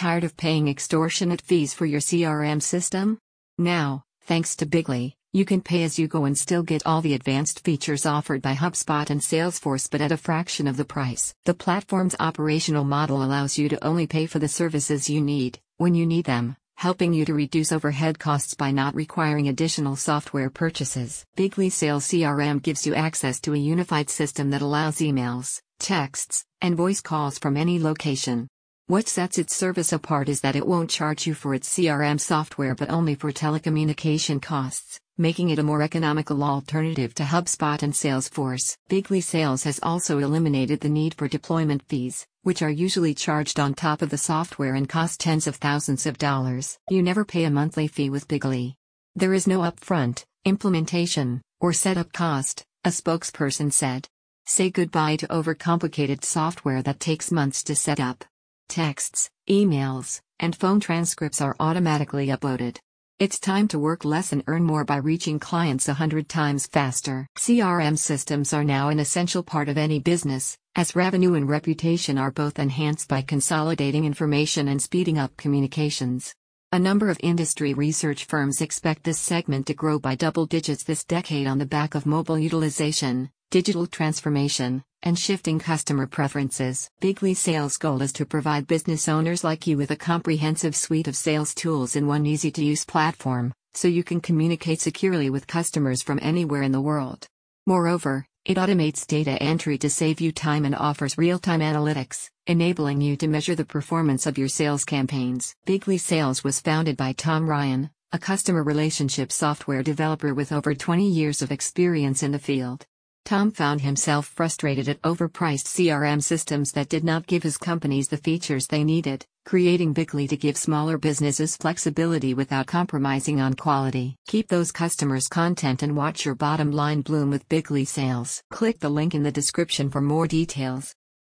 Tired of paying extortionate fees for your CRM system? Now, thanks to Bigly, you can pay as you go and still get all the advanced features offered by HubSpot and Salesforce but at a fraction of the price. The platform's operational model allows you to only pay for the services you need, when you need them, helping you to reduce overhead costs by not requiring additional software purchases. Bigly Sales CRM gives you access to a unified system that allows emails, texts, and voice calls from any location. What sets its service apart is that it won't charge you for its CRM software but only for telecommunication costs, making it a more economical alternative to HubSpot and Salesforce. Bigly Sales has also eliminated the need for deployment fees, which are usually charged on top of the software and cost tens of thousands of dollars. You never pay a monthly fee with Bigly. There is no upfront, implementation, or setup cost, a spokesperson said. Say goodbye to overcomplicated software that takes months to set up. Texts, emails, and phone transcripts are automatically uploaded. It's time to work less and earn more by reaching clients a hundred times faster. CRM systems are now an essential part of any business, as revenue and reputation are both enhanced by consolidating information and speeding up communications. A number of industry research firms expect this segment to grow by double digits this decade on the back of mobile utilization, digital transformation, and shifting customer preferences. Bigly Sales' goal is to provide business owners like you with a comprehensive suite of sales tools in one easy to use platform, so you can communicate securely with customers from anywhere in the world. Moreover, it automates data entry to save you time and offers real time analytics, enabling you to measure the performance of your sales campaigns. Bigly Sales was founded by Tom Ryan, a customer relationship software developer with over 20 years of experience in the field. Tom found himself frustrated at overpriced CRM systems that did not give his companies the features they needed, creating Bigly to give smaller businesses flexibility without compromising on quality. Keep those customers content and watch your bottom line bloom with Bigly sales. Click the link in the description for more details.